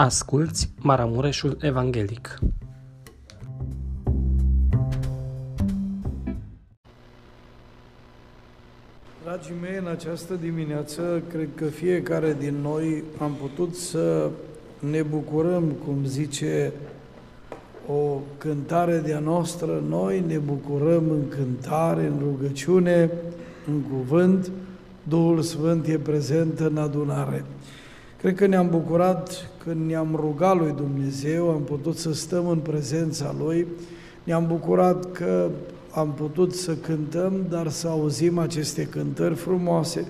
Asculți Maramureșul Evanghelic. Dragii mei, în această dimineață, cred că fiecare din noi am putut să ne bucurăm, cum zice o cântare de-a noastră, noi ne bucurăm în cântare, în rugăciune, în cuvânt, Duhul Sfânt e prezent în adunare. Cred că ne-am bucurat când ne-am rugat lui Dumnezeu, am putut să stăm în prezența Lui, ne-am bucurat că am putut să cântăm, dar să auzim aceste cântări frumoase,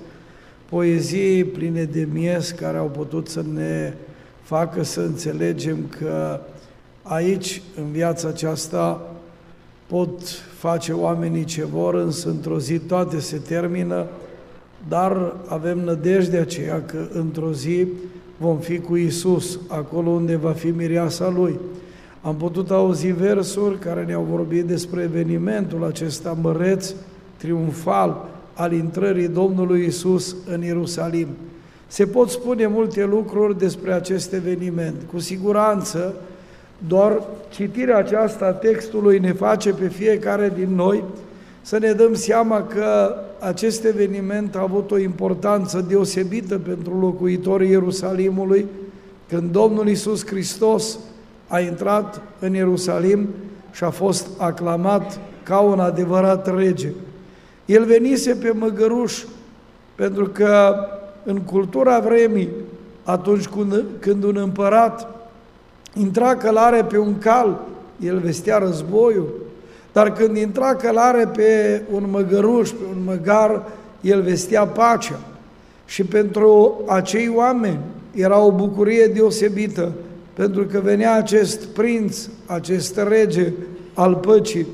poezii pline de miez care au putut să ne facă să înțelegem că aici, în viața aceasta, pot face oamenii ce vor, însă într-o zi toate se termină, dar avem nădejdea aceea că într-o zi vom fi cu Isus, acolo unde va fi mireasa Lui. Am putut auzi versuri care ne-au vorbit despre evenimentul acesta măreț, triumfal, al intrării Domnului Isus în Ierusalim. Se pot spune multe lucruri despre acest eveniment. Cu siguranță, doar citirea aceasta a textului ne face pe fiecare din noi să ne dăm seama că acest eveniment a avut o importanță deosebită pentru locuitorii Ierusalimului, când Domnul Isus Hristos a intrat în Ierusalim și a fost aclamat ca un adevărat rege. El venise pe măgăruș, pentru că în cultura vremii, atunci când, când un împărat intra călare pe un cal, el vestea războiul, dar când intra călare pe un măgăruș, pe un măgar, el vestea pacea. Și pentru acei oameni era o bucurie deosebită, pentru că venea acest prinț, acest rege al păcii.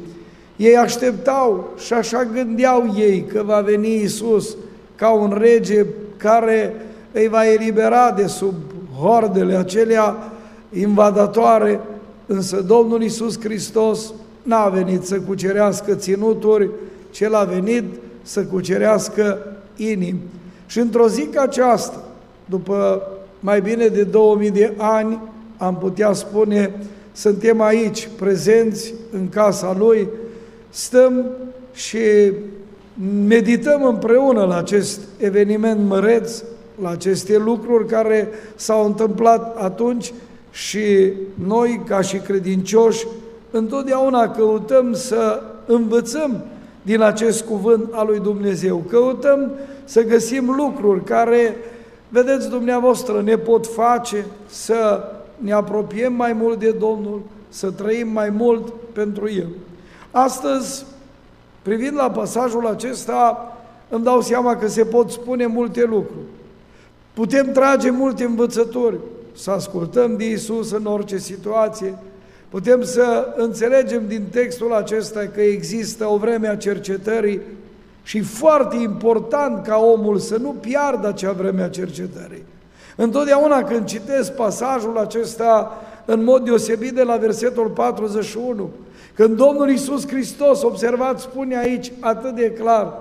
Ei așteptau și așa gândeau ei că va veni Isus ca un rege care îi va elibera de sub hordele acelea invadatoare, însă Domnul Isus Hristos n-a venit să cucerească ținuturi, ci El a venit să cucerească inimi. Și într-o zi ca aceasta, după mai bine de 2000 de ani, am putea spune, suntem aici, prezenți în casa Lui, stăm și medităm împreună la acest eveniment măreț, la aceste lucruri care s-au întâmplat atunci și noi, ca și credincioși, întotdeauna căutăm să învățăm din acest cuvânt al lui Dumnezeu. Căutăm să găsim lucruri care, vedeți dumneavoastră, ne pot face să ne apropiem mai mult de Domnul, să trăim mai mult pentru El. Astăzi, privind la pasajul acesta, îmi dau seama că se pot spune multe lucruri. Putem trage multe învățători, să ascultăm de Isus în orice situație, Putem să înțelegem din textul acesta că există o vreme a cercetării și foarte important ca omul să nu piardă acea vreme a cercetării. Întotdeauna când citesc pasajul acesta în mod deosebit de la versetul 41, când Domnul Iisus Hristos, observați, spune aici atât de clar,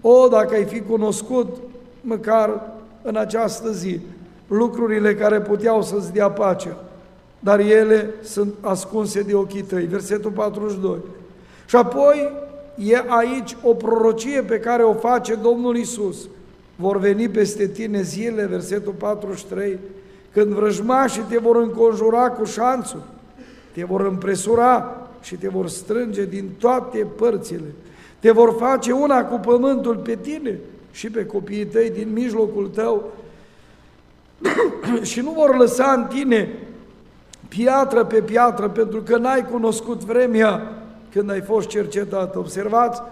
o, dacă ai fi cunoscut măcar în această zi lucrurile care puteau să-ți dea pacea, dar ele sunt ascunse de ochii tăi. Versetul 42. Și apoi e aici o prorocie pe care o face Domnul Isus. Vor veni peste tine zile, versetul 43, când vrăjmașii te vor înconjura cu șanțul, te vor împresura și te vor strânge din toate părțile. Te vor face una cu pământul pe tine și pe copiii tăi din mijlocul tău și nu vor lăsa în tine piatră pe piatră, pentru că n-ai cunoscut vremea când ai fost cercetat. Observați?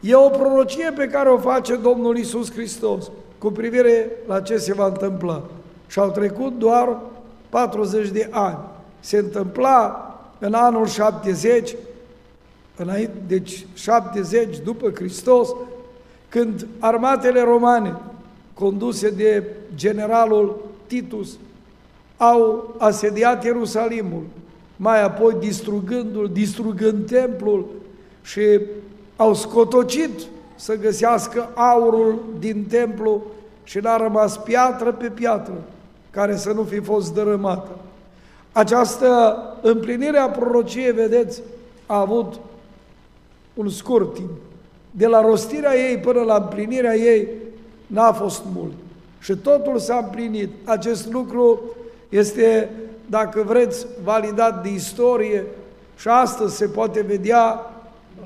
E o prorocie pe care o face Domnul Isus Hristos cu privire la ce se va întâmpla. Și au trecut doar 40 de ani. Se întâmpla în anul 70, înainte, deci 70 după Hristos, când armatele romane, conduse de generalul Titus, au asediat Ierusalimul, mai apoi distrugându-l, distrugând templul și au scotocit să găsească aurul din templu și n-a rămas piatră pe piatră. care să nu fi fost dărâmată. Această împlinire a prorociei, vedeți, a avut un scurt timp. De la rostirea ei până la împlinirea ei n-a fost mult. Și totul s-a împlinit. Acest lucru este, dacă vreți, validat de istorie și astăzi se poate vedea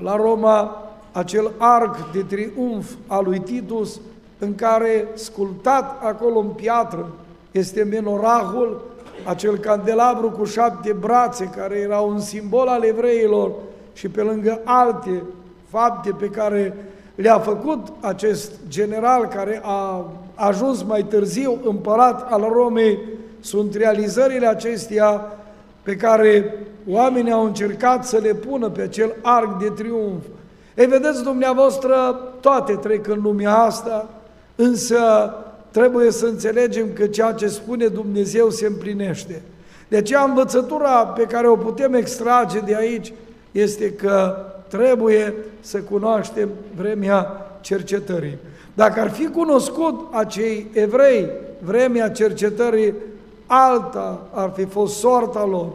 la Roma acel arc de triumf al lui Titus în care, sculptat acolo în piatră, este menorahul, acel candelabru cu șapte brațe, care era un simbol al evreilor și pe lângă alte fapte pe care le-a făcut acest general care a ajuns mai târziu împărat al Romei, sunt realizările acestea pe care oamenii au încercat să le pună pe acel arc de triumf. Ei, vedeți dumneavoastră, toate trec în lumea asta, însă trebuie să înțelegem că ceea ce spune Dumnezeu se împlinește. De aceea învățătura pe care o putem extrage de aici este că trebuie să cunoaștem vremea cercetării. Dacă ar fi cunoscut acei evrei vremea cercetării, alta ar fi fost sorta lor,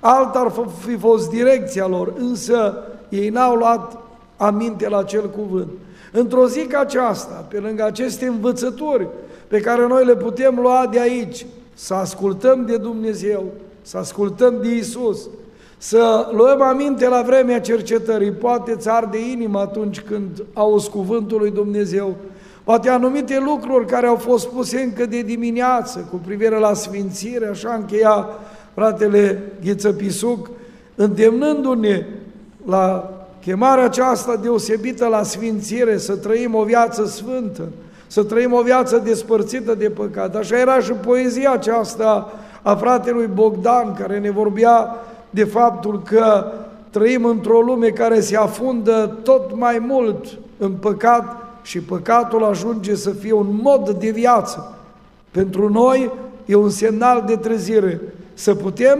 alta ar fi fost direcția lor, însă ei n-au luat aminte la acel cuvânt. Într-o zi ca aceasta, pe lângă aceste învățături pe care noi le putem lua de aici, să ascultăm de Dumnezeu, să ascultăm de Isus, să luăm aminte la vremea cercetării, poate ți arde inima atunci când auzi cuvântul lui Dumnezeu, poate anumite lucruri care au fost puse încă de dimineață cu privire la sfințire, așa încheia fratele Ghiță Pisuc, îndemnându-ne la chemarea aceasta deosebită la sfințire, să trăim o viață sfântă, să trăim o viață despărțită de păcat. Așa era și poezia aceasta a fratelui Bogdan, care ne vorbea de faptul că trăim într-o lume care se afundă tot mai mult în păcat și păcatul ajunge să fie un mod de viață. Pentru noi e un semnal de trezire, să putem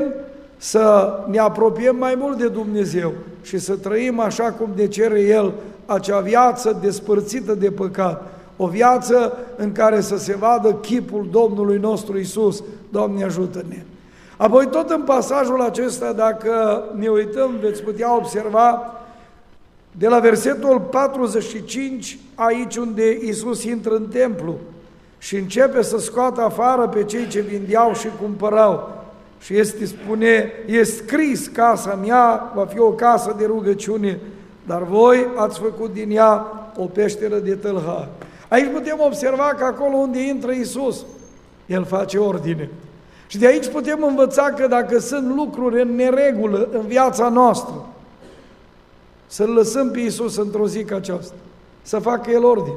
să ne apropiem mai mult de Dumnezeu și să trăim așa cum ne cere El, acea viață despărțită de păcat, o viață în care să se vadă chipul Domnului nostru Isus. Doamne ajută-ne! Apoi tot în pasajul acesta, dacă ne uităm, veți putea observa de la versetul 45, aici unde Isus intră în templu și începe să scoată afară pe cei ce vindeau și cumpărau. Și este, spune, e scris, casa mea va fi o casă de rugăciune, dar voi ați făcut din ea o peșteră de tâlhari. Aici putem observa că acolo unde intră Isus, El face ordine. Și de aici putem învăța că dacă sunt lucruri în neregulă în viața noastră, să-L lăsăm pe Iisus într-o zi ca aceasta, să facă El ordine.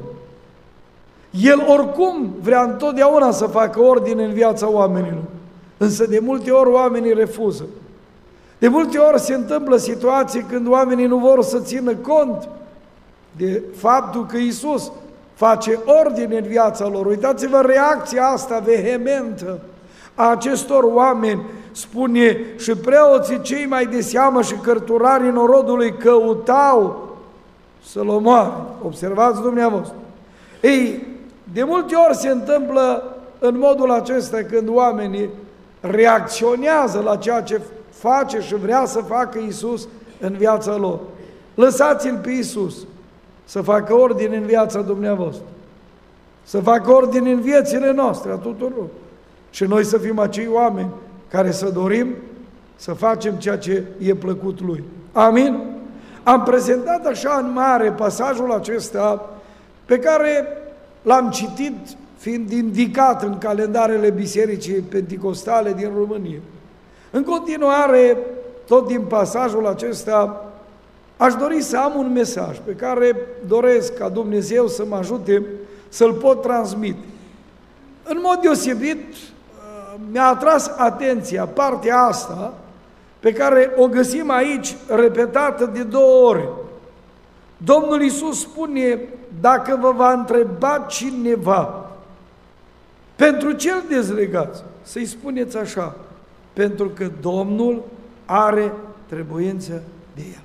El oricum vrea întotdeauna să facă ordine în viața oamenilor, însă de multe ori oamenii refuză. De multe ori se întâmplă situații când oamenii nu vor să țină cont de faptul că Iisus face ordine în viața lor. Uitați-vă reacția asta vehementă a acestor oameni, spune și preoții cei mai de seamă și cărturarii norodului căutau să-l omoare. Observați dumneavoastră. Ei, de multe ori se întâmplă în modul acesta când oamenii reacționează la ceea ce face și vrea să facă Isus în viața lor. Lăsați-L pe Isus să facă ordine în viața dumneavoastră, să facă ordine în viețile noastre a tuturor. Și noi să fim acei oameni care să dorim să facem ceea ce e plăcut Lui. Amin? Am prezentat așa în mare pasajul acesta pe care l-am citit fiind indicat în calendarele Bisericii Pentecostale din România. În continuare, tot din pasajul acesta, aș dori să am un mesaj pe care doresc ca Dumnezeu să mă ajute să-l pot transmite. În mod deosebit, mi-a atras atenția partea asta pe care o găsim aici repetată de două ori. Domnul Iisus spune, dacă vă va întreba cineva, pentru cel dezlegați, să-i spuneți așa, pentru că Domnul are trebuință de el.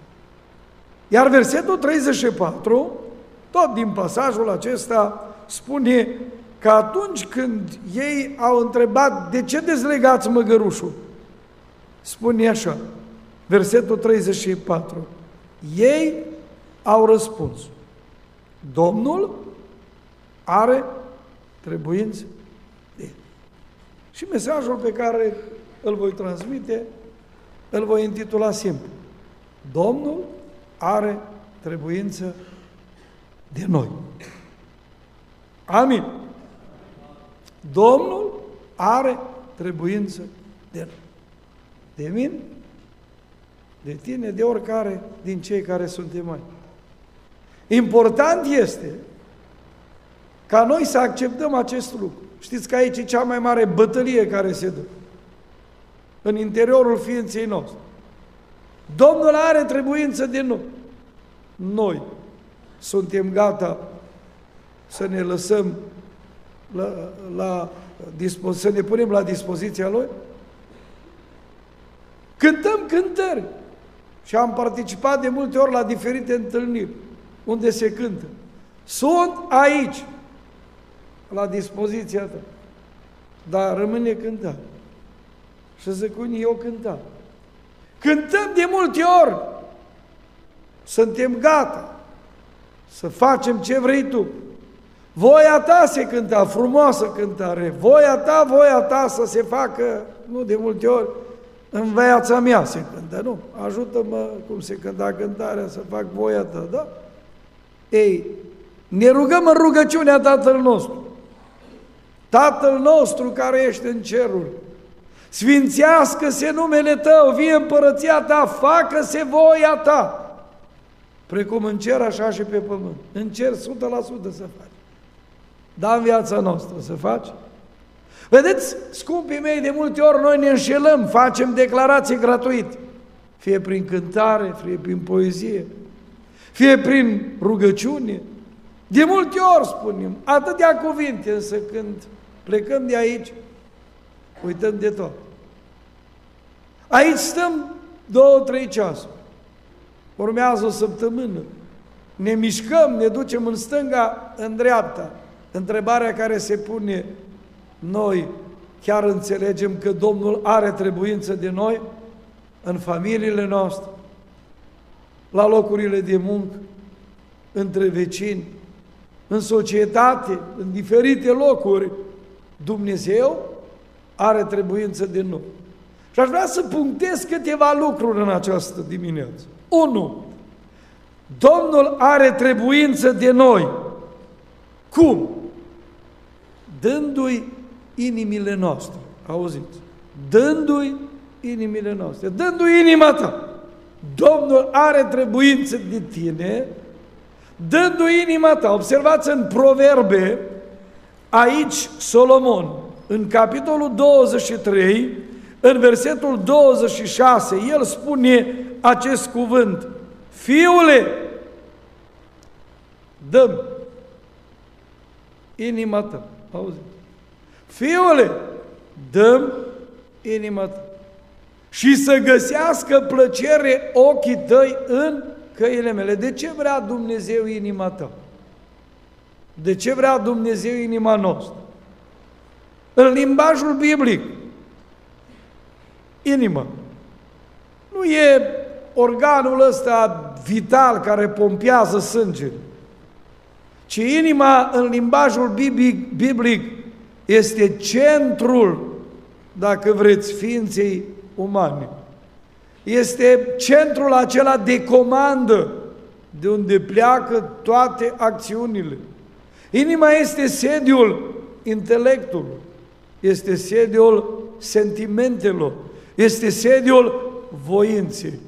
Iar versetul 34, tot din pasajul acesta, spune că atunci când ei au întrebat de ce dezlegați măgărușul, spune așa, versetul 34, ei au răspuns, Domnul are trebuință de Și mesajul pe care îl voi transmite, îl voi intitula simplu. Domnul are trebuință de noi. Amin. Domnul are trebuință de noi. De mine, de tine, de oricare din cei care suntem mai. Important este ca noi să acceptăm acest lucru. Știți că aici e cea mai mare bătălie care se dă în interiorul ființei noastre. Domnul are trebuință de noi. Noi suntem gata să ne lăsăm la, la să ne punem la dispoziția Lui? Cântăm cântări și am participat de multe ori la diferite întâlniri unde se cântă. Sunt aici, la dispoziția ta. Dar rămâne cântat. Și zic unii, eu cântam. Cântăm de multe ori. Suntem gata să facem ce vrei tu. Voia ta se cânta, frumoasă cântare. Voia ta, voia ta să se facă, nu de multe ori, în viața mea se cântă, nu? Ajută-mă cum se cânta cântarea să fac voia ta, da? Ei, ne rugăm în rugăciunea Tatăl nostru. Tatăl nostru care ești în cerul, sfințească-se numele Tău, vie împărăția Ta, facă-se voia Ta, precum în cer, așa și pe pământ. În cer 100% să faci. Da, în viața noastră să faci. Vedeți, scumpii mei, de multe ori noi ne înșelăm, facem declarații gratuite. Fie prin cântare, fie prin poezie, fie prin rugăciune. De multe ori spunem atâtea cuvinte, însă când plecăm de aici, uităm de tot. Aici stăm două, trei ceasuri. Urmează o săptămână. Ne mișcăm, ne ducem în stânga, în dreapta. Întrebarea care se pune, noi chiar înțelegem că Domnul are trebuință de noi în familiile noastre, la locurile de muncă, între vecini, în societate, în diferite locuri, Dumnezeu are trebuință de noi. Și aș vrea să punctez câteva lucruri în această dimineață. 1. Domnul are trebuință de noi. Cum? Dându-i inimile noastre. Auziți? Dându-i inimile noastre. Dându-i inima ta. Domnul are trebuință de tine, dându-i inima ta. Observați în proverbe, aici Solomon, în capitolul 23, în versetul 26, el spune acest cuvânt, Fiule, dăm inima ta. Auzi? Fiule, dăm inima ta. Și să găsească plăcere ochii tăi în căile mele. De ce vrea Dumnezeu inima ta? De ce vrea Dumnezeu inima noastră? În limbajul biblic, inima nu e organul ăsta vital care pompează sângele, ci inima în limbajul biblic, biblic este centrul, dacă vreți, ființei umane. Este centrul acela de comandă de unde pleacă toate acțiunile. Inima este sediul intelectului, este sediul sentimentelor, este sediul voinței.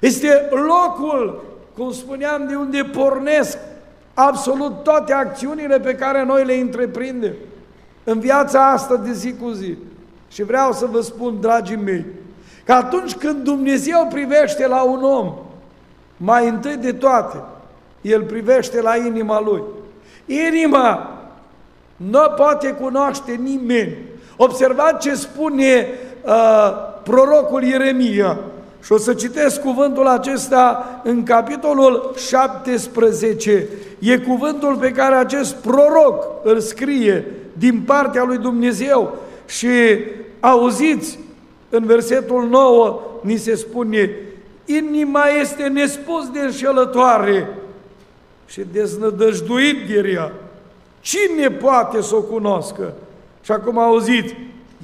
Este locul, cum spuneam, de unde pornesc absolut toate acțiunile pe care noi le întreprindem în viața asta de zi cu zi. Și vreau să vă spun, dragii mei, că atunci când Dumnezeu privește la un om, mai întâi de toate, El privește la inima Lui. Inima nu poate cunoaște nimeni. Observați ce spune uh, prorocul Ieremia. Și o să citesc cuvântul acesta în capitolul 17. E cuvântul pe care acest proroc îl scrie din partea lui Dumnezeu și auziți, în versetul 9 ni se spune, inima este nespus de înșelătoare și deznădăjduit de rea. Cine poate să o cunoscă? Și acum auziți,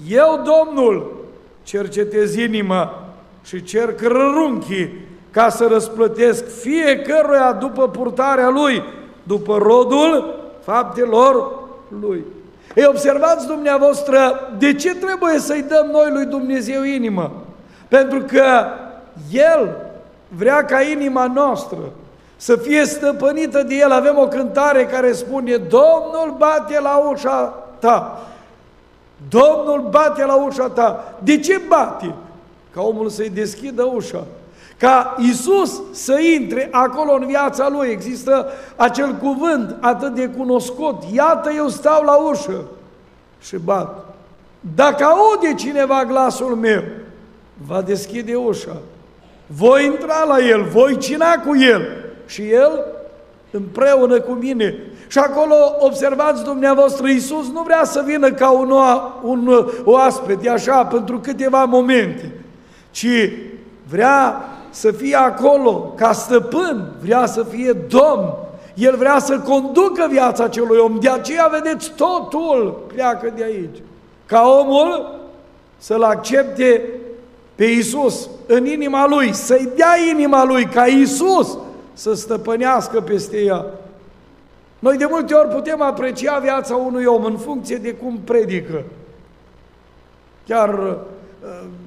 eu, Domnul, cercetez inima și cer cărărunchii ca să răsplătesc fiecăruia după purtarea lui, după rodul faptelor lui. Ei, observați dumneavoastră, de ce trebuie să-i dăm noi lui Dumnezeu inimă? Pentru că El vrea ca inima noastră să fie stăpânită de El. Avem o cântare care spune, Domnul bate la ușa ta. Domnul bate la ușa ta. De ce bate? Ca omul să-i deschidă ușa. Ca Isus să intre acolo în viața lui. Există acel cuvânt atât de cunoscut. Iată, eu stau la ușă și bat. Dacă aude cineva glasul meu, va deschide ușa. Voi intra la el, voi cina cu el și el împreună cu mine. Și acolo observați dumneavoastră, Iisus nu vrea să vină ca un, un oaspete, așa, pentru câteva momente, ci vrea să fie acolo ca stăpân, vrea să fie domn, el vrea să conducă viața acelui om, de aceea, vedeți, totul pleacă de aici. Ca omul să-L accepte pe Iisus în inima lui, să-i dea inima lui ca Iisus să stăpânească peste ea. Noi de multe ori putem aprecia viața unui om în funcție de cum predică. Chiar uh,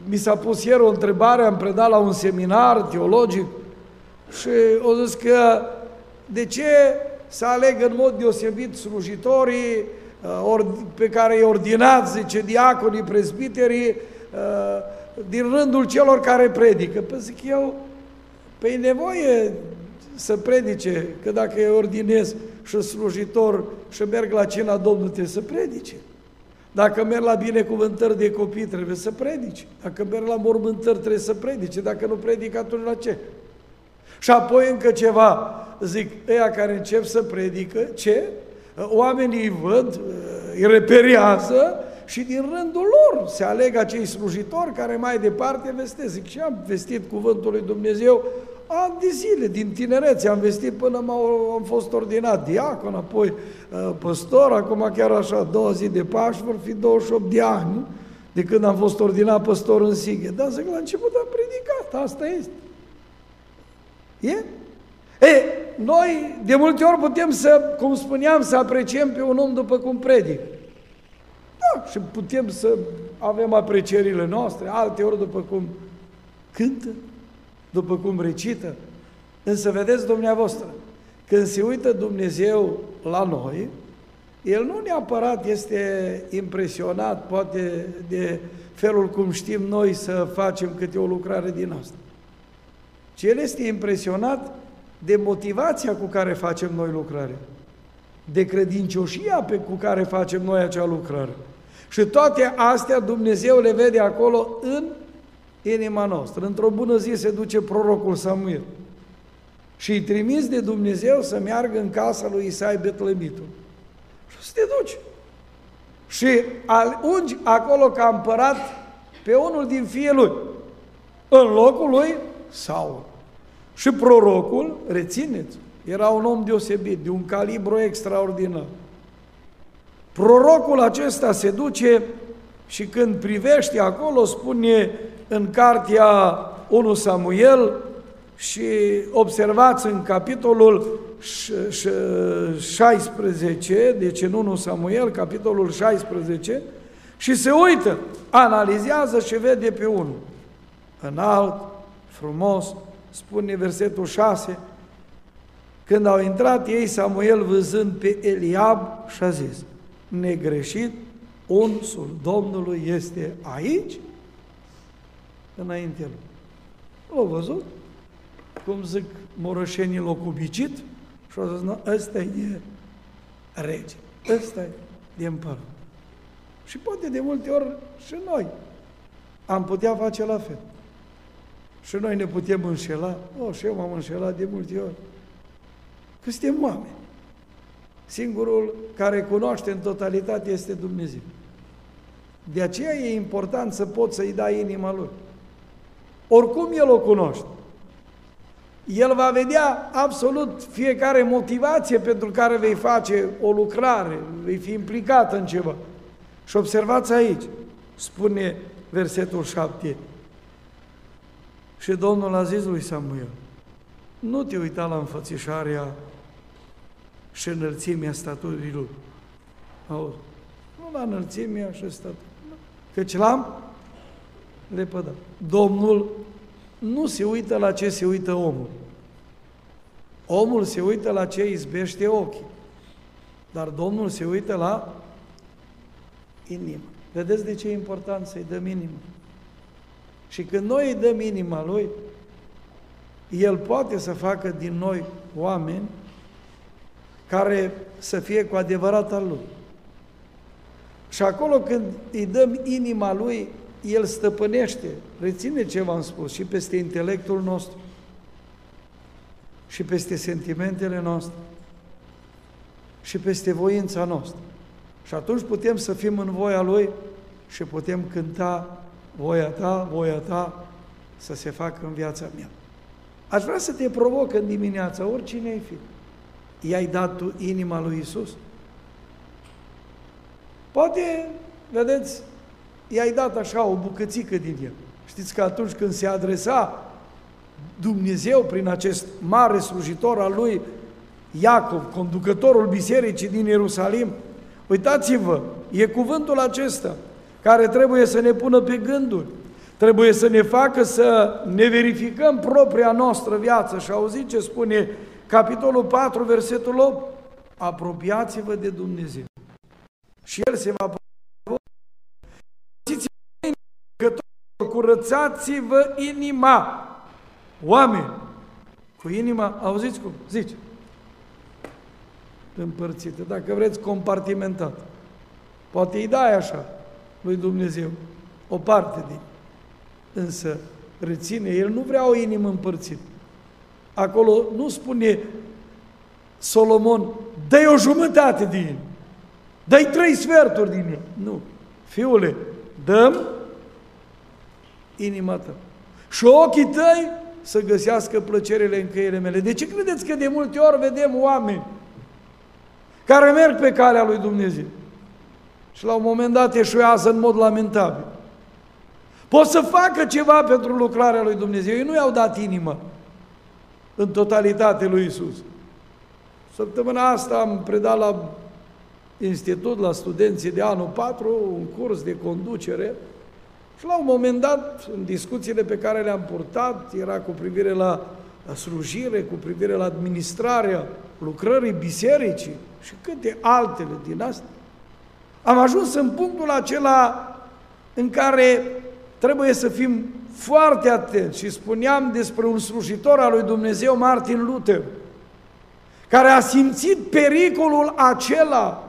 mi s-a pus ieri o întrebare, am predat la un seminar teologic și o zis că de ce să aleg în mod deosebit slujitorii uh, pe care îi ordinați, zice, diaconii, prezbiterii, uh, din rândul celor care predică? Păi zic eu, pe nevoie să predice, că dacă îi ordinez și slujitor și merg la cina Domnului, trebuie să predice. Dacă merg la binecuvântări de copii, trebuie să predice. Dacă merg la mormântări, trebuie să predice. Dacă nu predic, atunci la ce? Și apoi încă ceva, zic, ăia care încep să predică, ce? Oamenii îi văd, îi reperiază și din rândul lor se aleg acei slujitori care mai departe vestesc. Zic, și am vestit cuvântul lui Dumnezeu ani de zile, din tinerețe, am vestit până am fost ordinat diacon, apoi uh, păstor, acum chiar așa, două zi de Paști, vor fi 28 de ani de când am fost ordinat păstor în Sighe. Dar zic, la început am predicat, asta este. E? E, noi de multe ori putem să, cum spuneam, să apreciem pe un om după cum predic. Da, și putem să avem aprecierile noastre, alte ori după cum cântă, după cum recită. Însă vedeți dumneavoastră, când se uită Dumnezeu la noi, El nu neapărat este impresionat, poate, de felul cum știm noi să facem câte o lucrare din asta. Ci El este impresionat de motivația cu care facem noi lucrare, de credincioșia pe cu care facem noi acea lucrare. Și toate astea Dumnezeu le vede acolo în inima noastră. Într-o bună zi se duce prorocul Samuel și îi trimis de Dumnezeu să meargă în casa lui Isai Betlemitul. Și să te duci. Și al ungi acolo ca împărat pe unul din fiii lui, în locul lui Saul. Și prorocul, rețineți, era un om deosebit, de un calibru extraordinar. Prorocul acesta se duce și când privește acolo, spune în cartea 1 Samuel și observați în capitolul 16, deci în 1 Samuel, capitolul 16, și se uită, analizează și vede pe unul. Înalt, frumos, spune versetul 6, când au intrat ei, Samuel văzând pe Eliab și a zis, negreșit, unsul Domnului este aici? Înainte lui. L-au văzut, cum zic morășenii l-au cubicit și au zis, nu, ăsta e de rege, ăsta e de împărat. Și poate de multe ori și noi am putea face la fel. Și noi ne putem înșela. O, și eu m-am înșelat de multe ori. Că suntem oameni. Singurul care cunoaște în totalitate este Dumnezeu. De aceea e important să poți să-i dai inima lui. Oricum el o cunoaște. El va vedea absolut fiecare motivație pentru care vei face o lucrare, vei fi implicat în ceva. Și observați aici, spune versetul 7. Și Domnul a zis lui Samuel, nu te uita la înfățișarea și înălțimea staturii lui. Auzi, nu la înălțimea și staturii. Căci l-am lepădat. Domnul nu se uită la ce se uită omul. Omul se uită la ce izbește ochii. Dar Domnul se uită la inimă. Vedeți de ce e important să-i dăm inimă? Și când noi îi dăm inima Lui, El poate să facă din noi oameni care să fie cu adevărat al Lui. Și acolo când îi dăm inima Lui, El stăpânește, reține ce v-am spus, și peste intelectul nostru, și peste sentimentele noastre, și peste voința noastră. Și atunci putem să fim în voia Lui și putem cânta voia Ta, voia Ta să se facă în viața mea. Aș vrea să te provoc în dimineața, oricine ai fi. I-ai dat tu inima lui Isus? Poate, vedeți, i-ai dat așa o bucățică din el. Știți că atunci când se adresa Dumnezeu prin acest mare slujitor al lui Iacov, conducătorul bisericii din Ierusalim, uitați-vă, e cuvântul acesta care trebuie să ne pună pe gânduri, trebuie să ne facă să ne verificăm propria noastră viață. Și auziți ce spune capitolul 4, versetul 8? Apropiați-vă de Dumnezeu. Și El se va curățați-vă inima. Oameni, cu inima, auziți cum? Zice. Împărțită, dacă vreți, compartimentat. Poate îi dai așa lui Dumnezeu, o parte din. Însă, reține, El nu vrea o inimă împărțită. Acolo nu spune Solomon, dă o jumătate din el, dă trei sferturi din el. Nu. Fiule, dăm inima ta. Și ochii tăi să găsească plăcerile în căile mele. De ce credeți că de multe ori vedem oameni care merg pe calea lui Dumnezeu și la un moment dat eșuează în mod lamentabil? Pot să facă ceva pentru lucrarea lui Dumnezeu. Ei nu i-au dat inimă în totalitate lui Isus. Săptămâna asta am predat la institut, la studenții de anul 4, un curs de conducere și la un moment dat, în discuțiile pe care le-am purtat, era cu privire la slujire, cu privire la administrarea lucrării bisericii și câte altele din astea. Am ajuns în punctul acela în care trebuie să fim foarte atenți și spuneam despre un slujitor al lui Dumnezeu, Martin Luther, care a simțit pericolul acela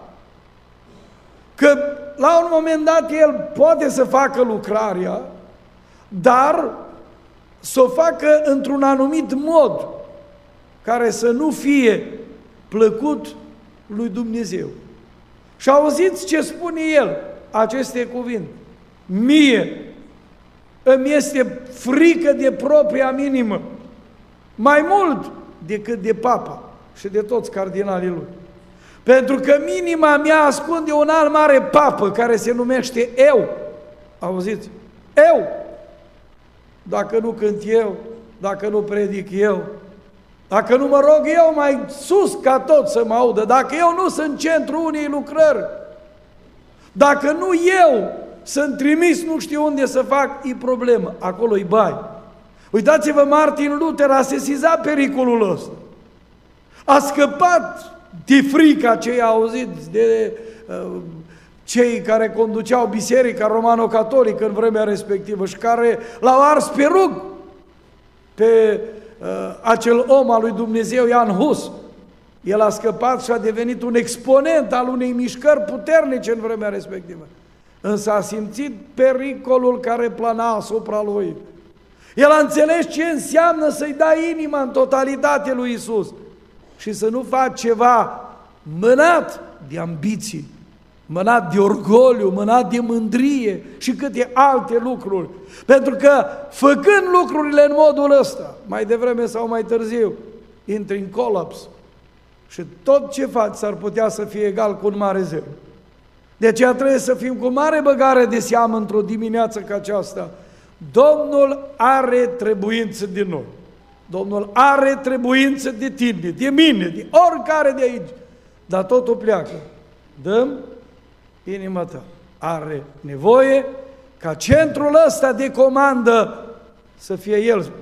că la un moment dat el poate să facă lucrarea, dar să o facă într-un anumit mod care să nu fie plăcut lui Dumnezeu. Și auziți ce spune el, aceste cuvinte. Mie îmi este frică de propria minimă, mai mult decât de papa și de toți cardinalii lui. Pentru că minima mea ascunde un alt mare papă care se numește eu. Auziți? Eu. Dacă nu cânt eu, dacă nu predic eu, dacă nu mă rog eu mai sus ca tot să mă audă, dacă eu nu sunt centru unei lucrări, dacă nu eu sunt trimis nu știu unde să fac, e problemă, acolo e bai. Uitați-vă, Martin Luther a sesizat pericolul ăsta. A scăpat de frica ce i-a auzit de uh, cei care conduceau biserica romano-catolică în vremea respectivă și care l-au ars pe rug pe uh, acel om al lui Dumnezeu, Ian Hus. El a scăpat și a devenit un exponent al unei mișcări puternice în vremea respectivă. Însă a simțit pericolul care plana asupra lui. El a înțeles ce înseamnă să-i dai inima în totalitate lui Isus și să nu faci ceva mânat de ambiții, mânat de orgoliu, mânat de mândrie și câte alte lucruri. Pentru că făcând lucrurile în modul ăsta, mai devreme sau mai târziu, intri în colaps și tot ce faci s-ar putea să fie egal cu un mare zeu. De aceea trebuie să fim cu mare băgare de seamă într-o dimineață ca aceasta. Domnul are trebuință de noi. Domnul are trebuință de tine, de mine, de oricare de aici. Dar totul pleacă. Dăm inima ta. Are nevoie ca centrul ăsta de comandă să fie el,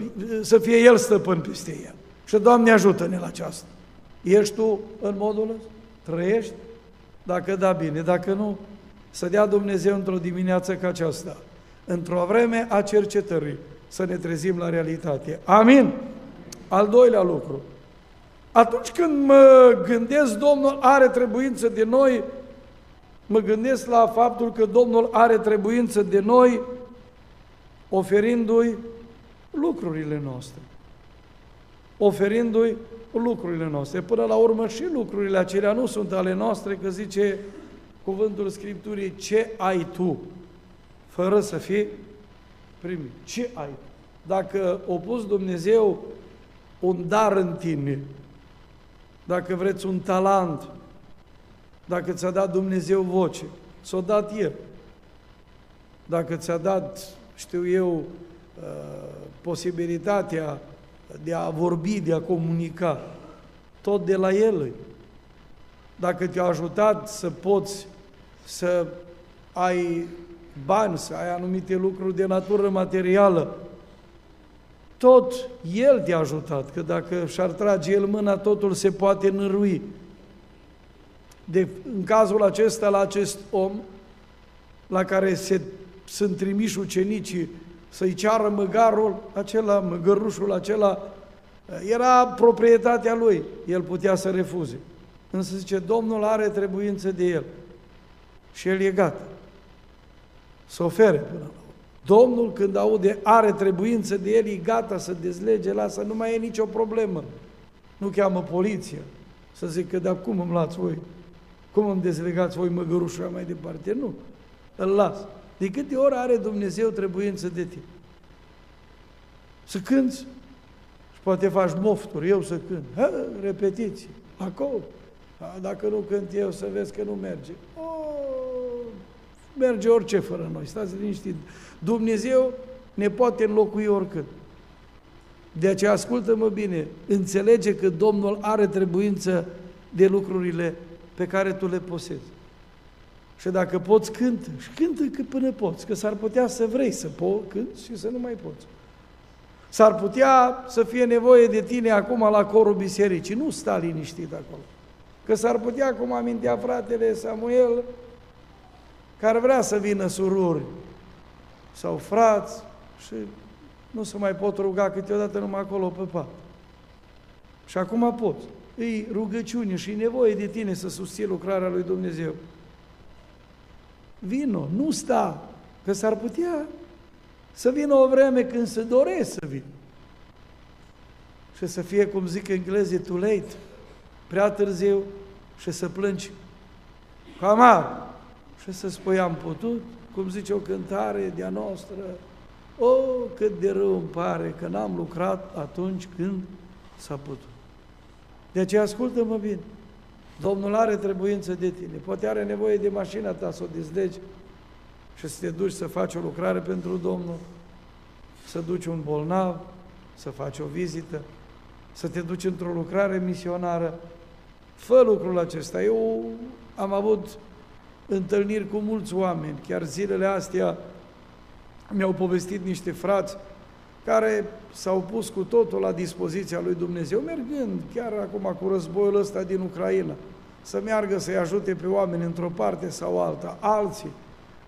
să fie el stăpân peste el. Și Doamne ajută-ne la aceasta. Ești tu în modul ăsta? Trăiești? Dacă da, bine. Dacă nu, să dea Dumnezeu într-o dimineață ca aceasta, într-o vreme a cercetării, să ne trezim la realitate. Amin? Al doilea lucru. Atunci când mă gândesc, Domnul are trebuință de noi, mă gândesc la faptul că Domnul are trebuință de noi, oferindu-i lucrurile noastre. Oferindu-i lucrurile noastre. Până la urmă și lucrurile acelea nu sunt ale noastre, că zice cuvântul Scripturii, ce ai tu, fără să fii primit. Ce ai? Dacă o pus Dumnezeu un dar în tine, dacă vreți un talent, dacă ți-a dat Dumnezeu voce, s-o dat El. Dacă ți-a dat, știu eu, uh, posibilitatea de a vorbi, de a comunica, tot de la El. Dacă te-a ajutat să poți să ai bani, să ai anumite lucruri de natură materială, tot El te-a ajutat, că dacă și-ar trage El mâna, totul se poate nărui. De, în cazul acesta, la acest om, la care se, sunt trimiși ucenicii să-i ceară măgarul acela, măgărușul acela, era proprietatea lui, el putea să refuze. Însă zice, Domnul are trebuință de el și el e gata să ofere până la Domnul când aude are trebuință de el, e gata să dezlege, lasă, nu mai e nicio problemă. Nu cheamă poliția să zică, dar cum îmi luați voi? Cum îmi dezlegați voi măgărușul mai departe? Nu, îl las. De câte ori are Dumnezeu trebuință de tine? Să cânți și poate faci mofturi, eu să cânt. Ha, repetiții, acolo. Ha, dacă nu cânt eu, să vezi că nu merge. Oh, merge orice fără noi, stați liniștit. Dumnezeu ne poate înlocui oricând. De aceea ascultă-mă bine, înțelege că Domnul are trebuință de lucrurile pe care tu le posezi. Și dacă poți, cântă. Și cântă cât până poți, că s-ar putea să vrei să po- cânti și să nu mai poți. S-ar putea să fie nevoie de tine acum la corul bisericii. Nu sta liniștit acolo. Că s-ar putea, cum amintea fratele Samuel, care vrea să vină sururi sau frați și nu se mai pot ruga câteodată numai acolo pe pat. Și acum poți. Îi rugăciune și nevoie de tine să susții lucrarea lui Dumnezeu. Vino, nu sta, că s-ar putea să vină o vreme când se doresc să vin. Și să fie, cum zic englezii, too late, prea târziu și să plângi cam și să spui am putut, cum zice o cântare de-a noastră, o, oh, cât de rău îmi pare că n-am lucrat atunci când s-a putut. De aceea ascultă-mă bine. Domnul are trebuință de tine. Poate are nevoie de mașina ta să o dezlegi și să te duci să faci o lucrare pentru Domnul, să duci un bolnav, să faci o vizită, să te duci într-o lucrare misionară. Fă lucrul acesta. Eu am avut întâlniri cu mulți oameni, chiar zilele astea mi-au povestit niște frați care s-au pus cu totul la dispoziția lui Dumnezeu, mergând chiar acum cu războiul ăsta din Ucraina, să meargă să-i ajute pe oameni într-o parte sau alta, alții,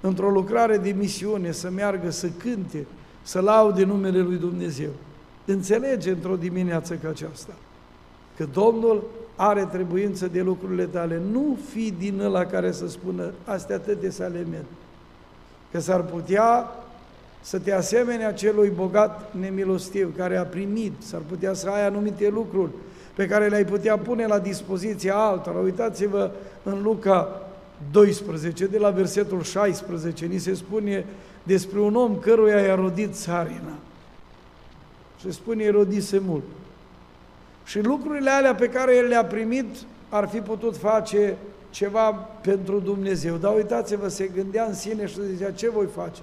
într-o lucrare de misiune, să meargă să cânte, să laude numele lui Dumnezeu. Înțelege într-o dimineață ca aceasta că Domnul are trebuință de lucrurile tale. Nu fi din ăla care să spună, astea atâtea sale mele. Că s-ar putea să te asemenea celui bogat nemilostiv care a primit, s-ar putea să ai anumite lucruri pe care le-ai putea pune la dispoziția altora. Uitați-vă în Luca 12, de la versetul 16, ni se spune despre un om căruia i-a rodit țarina. Se spune rodise mult. Și lucrurile alea pe care el le-a primit ar fi putut face ceva pentru Dumnezeu. Dar uitați-vă, se gândea în sine și zicea, ce voi face?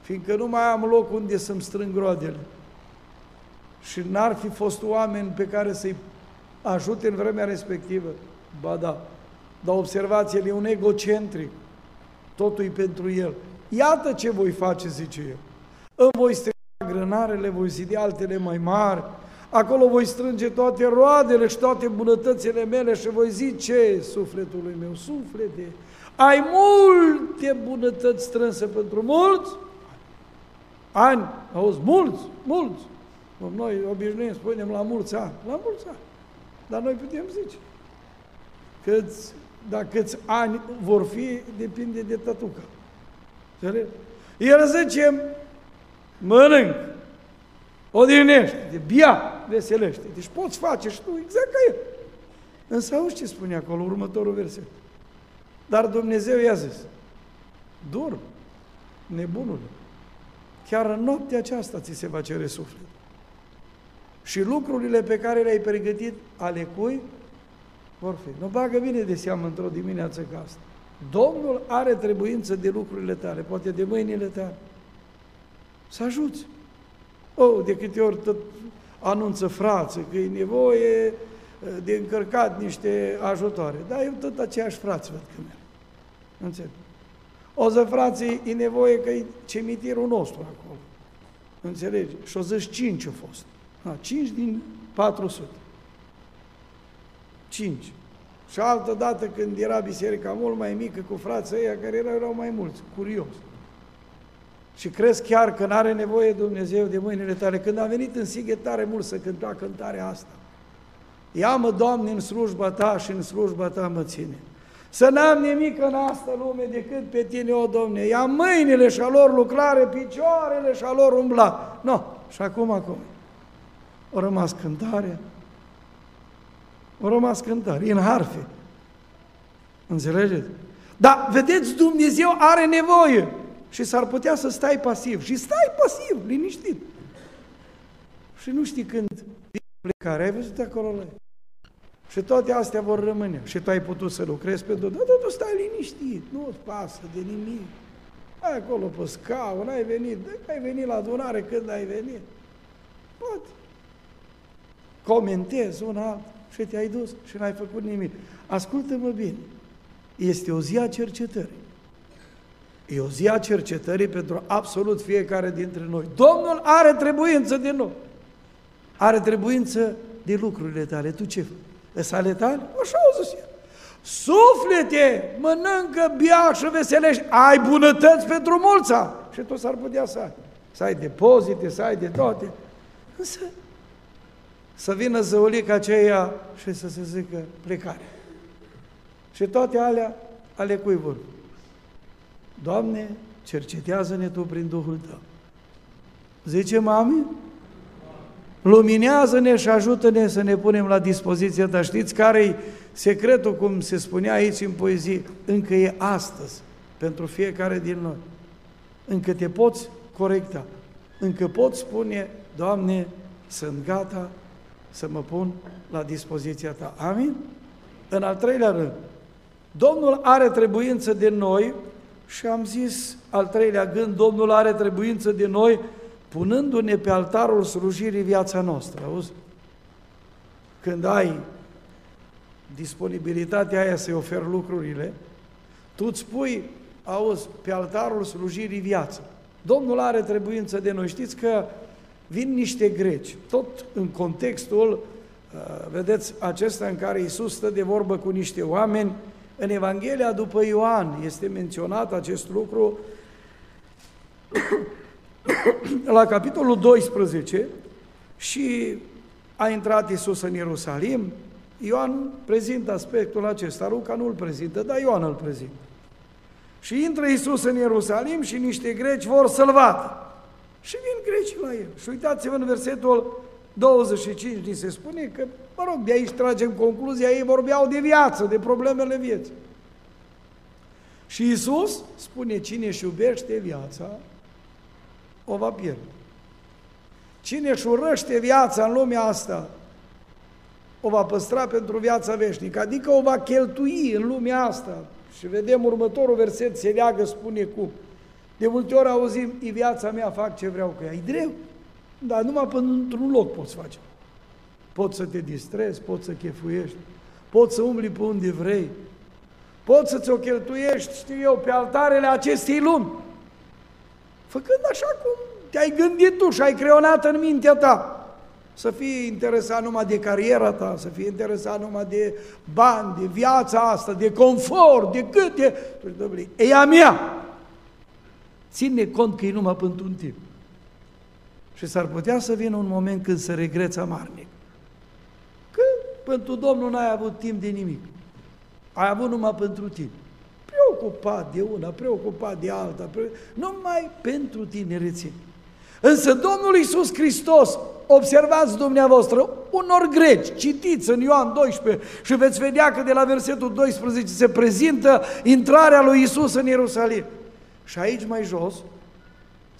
Fiindcă nu mai am loc unde să-mi strâng roadele. Și n-ar fi fost oameni pe care să-i ajute în vremea respectivă. Ba da, dar observați, el e un egocentric. Totul e pentru el. Iată ce voi face, zice el. Îmi voi strica grânarele, voi zidi altele mai mari, acolo voi strânge toate roadele și toate bunătățile mele și voi zice sufletului meu, suflete, ai multe bunătăți strânse pentru mulți ani, auzi, mulți, mulți. Noi obișnuim, spunem la mulți ani, la mulți ani. Dar noi putem zice. Câți, dacă câți ani vor fi, depinde de tătuca. El zice, mănânc, odihnește, bia, veselește. Deci poți face și tu exact ca el. Însă auzi ce spune acolo, următorul verset. Dar Dumnezeu i-a zis, dorm, nebunule, chiar în noaptea aceasta ți se va cere suflet. Și lucrurile pe care le-ai pregătit ale cui vor fi. Nu bagă bine de seamă într-o dimineață ca asta. Domnul are trebuință de lucrurile tale, poate de mâinile tale. Să ajuți. Oh, de câte ori tot anunță frață că e nevoie eh, de încărcat niște ajutoare. Dar eu tot aceeași frață văd că merg. Înțeleg. O să frații, e nevoie că e cemitirul nostru acolo. Înțelegi? Și o zici cinci au fost. Ha, cinci din 400. Cinci. Și altă dată când era biserica mult mai mică cu frații ăia care erau, erau mai mulți, curios. Și crezi chiar că n-are nevoie Dumnezeu de mâinile tale. Când a venit în Sighet tare mult să cânta cântarea asta. Ia-mă, Doamne, în slujba Ta și în slujba Ta mă ține. Să n-am nimic în asta lume decât pe Tine, o Domne. Ia mâinile și a lor lucrare, picioarele și a lor umbla. Nu. No. Și acum, acum. O rămas cântarea. O rămas cântare, în harfe. Înțelegeți? Dar, vedeți, Dumnezeu are nevoie și s-ar putea să stai pasiv. Și stai pasiv, liniștit. Și nu știi când plecare. Ai văzut acolo la Și toate astea vor rămâne. Și tu ai putut să lucrezi pe tot. Dar tu stai liniștit, nu-ți pasă de nimic. Ai acolo pe scaun, ai venit, ai venit la adunare când ai venit. Poate. Comentezi una alta și te-ai dus și n-ai făcut nimic. Ascultă-mă bine. Este o zi a cercetării. E o zi a cercetării pentru absolut fiecare dintre noi. Domnul are trebuință de noi. Are trebuință de lucrurile tale. Tu ce faci? ale tale? Așa au zis el. Suflete, mănâncă, bia și veselești. Ai bunătăți pentru mulți Și tu s-ar putea să ai. Să ai depozite, să ai de toate. Însă, să vină zăulica aceea și să se zică plecare. Și toate alea ale cui vor? Doamne, cercetează-ne Tu prin Duhul Tău. Zice mami? Luminează-ne și ajută-ne să ne punem la dispoziția Ta. Știți care-i secretul, cum se spunea aici în poezie? Încă e astăzi, pentru fiecare din noi. Încă te poți corecta. Încă poți spune, Doamne, sunt gata să mă pun la dispoziția Ta. Amin? În al treilea rând, Domnul are trebuință de noi și am zis, al treilea gând, Domnul are trebuință de noi, punându-ne pe altarul slujirii viața noastră, auzi? Când ai disponibilitatea aia să-i oferi lucrurile, tu îți pui, auzi, pe altarul slujirii viața. Domnul are trebuință de noi. Știți că vin niște greci, tot în contextul, uh, vedeți, acesta în care Iisus stă de vorbă cu niște oameni în Evanghelia după Ioan este menționat acest lucru la capitolul 12 și a intrat Isus în Ierusalim, Ioan prezintă aspectul acesta, Luca nu îl prezintă, dar Ioan îl prezintă. Și intră Isus în Ierusalim și niște greci vor să-l vadă. Și vin grecii la el. Și uitați-vă în versetul 25, ni se spune că Mă rog, de aici tragem concluzia, ei vorbeau de viață, de problemele vieții. Și Isus spune, cine își iubește viața, o va pierde. Cine își urăște viața în lumea asta, o va păstra pentru viața veșnică, adică o va cheltui în lumea asta. Și vedem următorul verset, se leagă, spune cum. De multe ori auzim, e viața mea, fac ce vreau cu ea. E greu, dar numai până într-un loc poți face. Poți să te distrezi, poți să chefuiești, poți să umbli pe unde vrei, poți să-ți o cheltuiești, știu eu, pe altarele acestei lumi. Făcând așa cum te-ai gândit tu și ai creonat în mintea ta. Să fii interesat numai de cariera ta, să fii interesat numai de bani, de viața asta, de confort, de câte... E a mea! Ține cont că e numai pentru un timp. Și s-ar putea să vină un moment când să regreți amarnic. Că pentru Domnul n-ai avut timp de nimic. Ai avut numai pentru tine. Preocupat de una, preocupat de alta, pre... numai pentru tinerețe. Însă Domnul Iisus Hristos, observați dumneavoastră, unor greci, citiți în Ioan 12 și veți vedea că de la versetul 12 se prezintă intrarea lui Iisus în Ierusalim. Și aici mai jos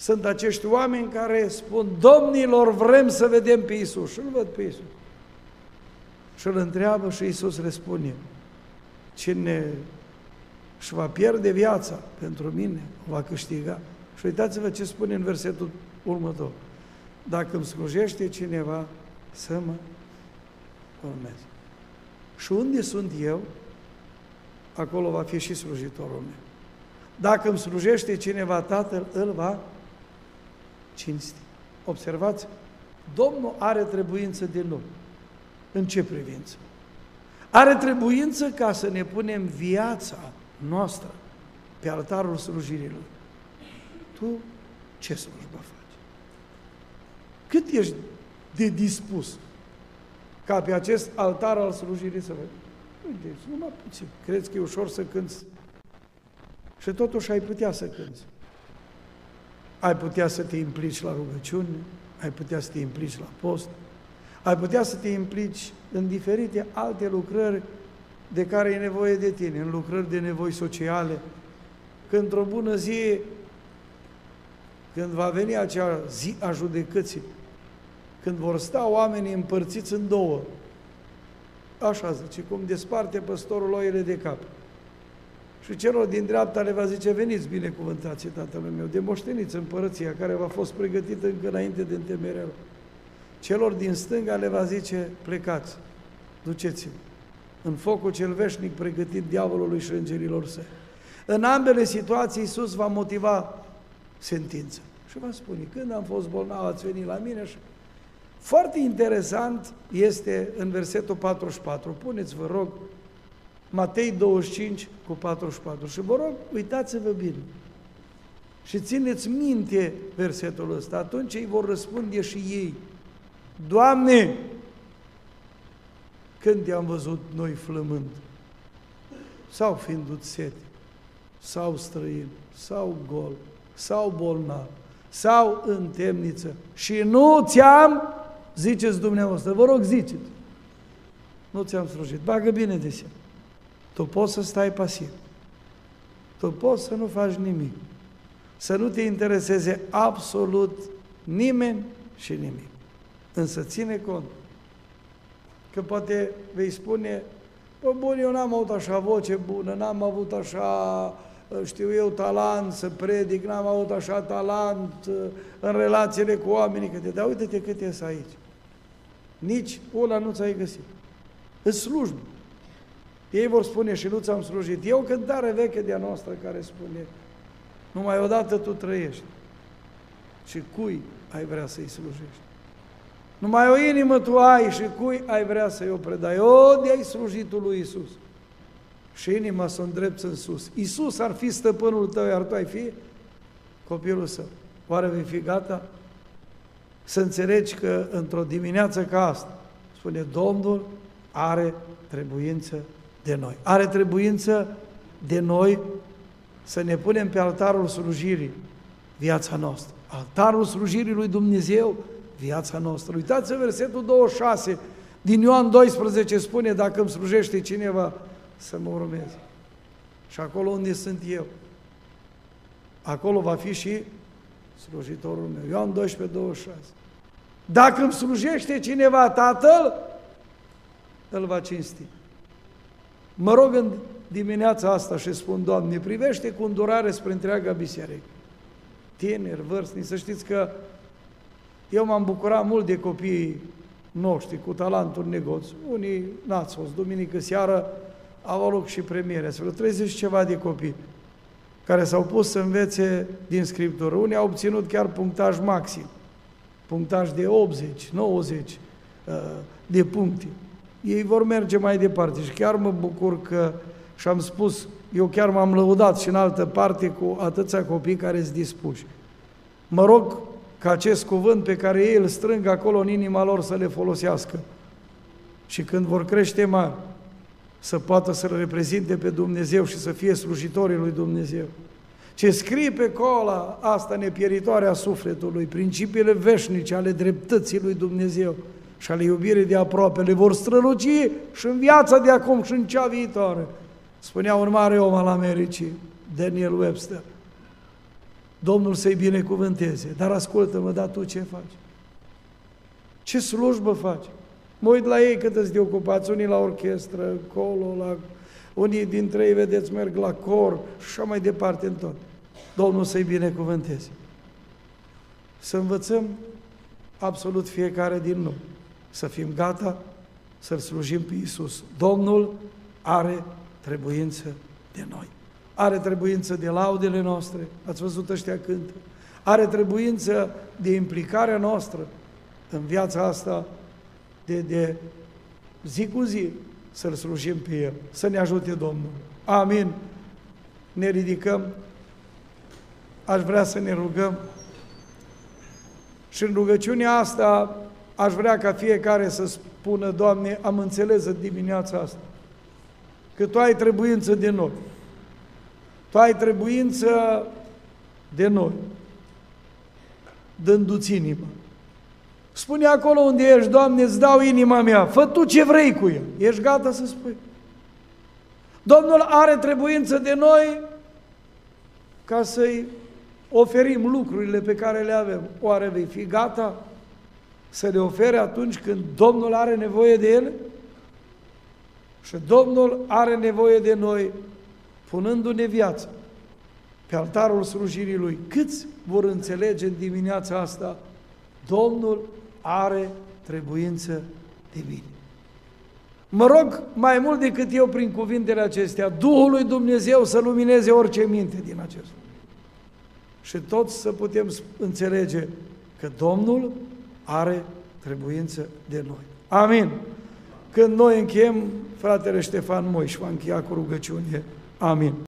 sunt acești oameni care spun, domnilor, vrem să vedem pe Iisus. Și îl văd pe Iisus. Și îl întreabă și Iisus răspunde, cine își va pierde viața pentru mine, o va câștiga. Și uitați-vă ce spune în versetul următor. Dacă îmi slujește cineva, să mă urmeze. Și unde sunt eu, acolo va fi și slujitorul meu. Dacă îmi slujește cineva Tatăl, îl va cinsti. Observați? Domnul are trebuință de noi. În ce privință? Are trebuință ca să ne punem viața noastră pe altarul slujirii Lui. Tu ce slujbă faci? Cât ești de dispus ca pe acest altar al slujirii să vezi? Uite, numai puțin. Crezi că e ușor să cânți? Și totuși ai putea să cânți. Ai putea să te implici la rugăciune, ai putea să te implici la post, ai putea să te implici în diferite alte lucrări de care e nevoie de tine, în lucrări de nevoi sociale, când într-o bună zi, când va veni acea zi a judecății, când vor sta oamenii împărțiți în două, așa zice, cum desparte păstorul oile de cap. Și celor din dreapta le va zice, veniți binecuvântați Tatălui meu, de moșteniți împărăția care v-a fost pregătită încă înainte de întemeierea Celor din stânga le va zice, plecați, duceți-vă în focul cel veșnic pregătit diavolului și îngerilor săi. În ambele situații Iisus va motiva sentința. Și va spune, când am fost bolnav, ați venit la mine și... Foarte interesant este în versetul 44. Puneți, vă rog, Matei 25 cu 44. Și vă rog, uitați-vă bine. Și țineți minte versetul ăsta. Atunci ei vor răspunde și ei. Doamne, când te-am văzut noi flămând, sau fiind sete, sau străin, sau gol, sau bolnav, sau în temniță și nu ți-am, ziceți dumneavoastră, vă rog ziceți, nu ți-am slujit, bagă bine de seamă. Tu poți să stai pasiv. Tu poți să nu faci nimic. Să nu te intereseze absolut nimeni și nimic. Însă ține cont că poate vei spune, bă, bun, eu n-am avut așa voce bună, n-am avut așa, știu eu, talent să predic, n-am avut așa talent uh, în relațiile cu oamenii, că te, dar uite-te cât ești aici. Nici una nu ți-ai găsit. În slujbă. Ei vor spune și nu ți-am slujit. E o cântare veche de-a noastră care spune numai odată tu trăiești. Și cui ai vrea să-i slujești? Numai o inimă tu ai și cui ai vrea să-i o predai. O, de-ai slujitul lui Isus. Și inima să o îndrepți în sus. Isus ar fi stăpânul tău, iar tu ai fi copilul său. Oare vei fi gata? Să înțelegi că într-o dimineață ca asta, spune Domnul, are trebuință de noi. Are trebuință de noi să ne punem pe altarul slujirii viața noastră. Altarul slujirii lui Dumnezeu, viața noastră. Uitați-vă versetul 26 Din Ioan 12 spune, dacă îmi slujește cineva, să mă urmeze. Și acolo unde sunt eu, acolo va fi și slujitorul meu. Ioan 12, 26. Dacă îmi slujește cineva Tatăl, îl va cinsti. Mă rog în dimineața asta și spun, Doamne, privește cu îndurare spre întreaga biserică. Tineri, vârstnici, să știți că eu m-am bucurat mult de copiii noștri cu talentul negoț. Unii n-ați fost, duminică seară au avut loc și premiere, să vreo 30 ceva de copii care s-au pus să învețe din Scriptură. Unii au obținut chiar punctaj maxim, punctaj de 80, 90 uh, de puncte. Ei vor merge mai departe și chiar mă bucur că, și am spus, eu chiar m-am lăudat și în altă parte cu atâția copii care sunt dispuși. Mă rog ca acest cuvânt pe care ei îl strâng acolo în inima lor să le folosească. Și când vor crește mari, să poată să-L reprezinte pe Dumnezeu și să fie slujitorii lui Dumnezeu. Ce scrie pe cola asta nepieritoare a sufletului, principiile veșnice ale dreptății lui Dumnezeu și ale iubirii de aproape, le vor străluci și în viața de acum și în cea viitoare. Spunea un mare om al Americii, Daniel Webster. Domnul să-i binecuvânteze, dar ascultă-mă, dar tu ce faci? Ce slujbă faci? Mă uit la ei cât îți de ocupați, unii la orchestră, colo, la... unii dintre ei, vedeți, merg la cor și așa mai departe în tot. Domnul să-i binecuvânteze. Să învățăm absolut fiecare din noi. Să fim gata să-L slujim pe Iisus. Domnul are trebuință de noi. Are trebuință de laudele noastre, ați văzut ăștia cântă. Are trebuință de implicarea noastră în viața asta de, de zi cu zi să-L slujim pe El. Să ne ajute Domnul. Amin. Ne ridicăm. Aș vrea să ne rugăm. Și în rugăciunea asta aș vrea ca fiecare să spună, Doamne, am înțeles în dimineața asta că Tu ai trebuință de noi. Tu ai trebuință de noi, dându-ți inima. Spune acolo unde ești, Doamne, îți dau inima mea, fă Tu ce vrei cu ea. Ești gata să spui. Domnul are trebuință de noi ca să-i oferim lucrurile pe care le avem. Oare vei fi gata să le ofere atunci când Domnul are nevoie de ele? Și Domnul are nevoie de noi punându-ne viața pe altarul slujirii Lui. Câți vor înțelege în dimineața asta Domnul are trebuință de mine. Mă rog mai mult decât eu prin cuvintele acestea, Duhul lui Dumnezeu să lumineze orice minte din acest lucru. Și toți să putem înțelege că Domnul are trebuință de noi. Amin. Când noi încheiem, fratele Ștefan Moiș va încheia cu rugăciune. Amin.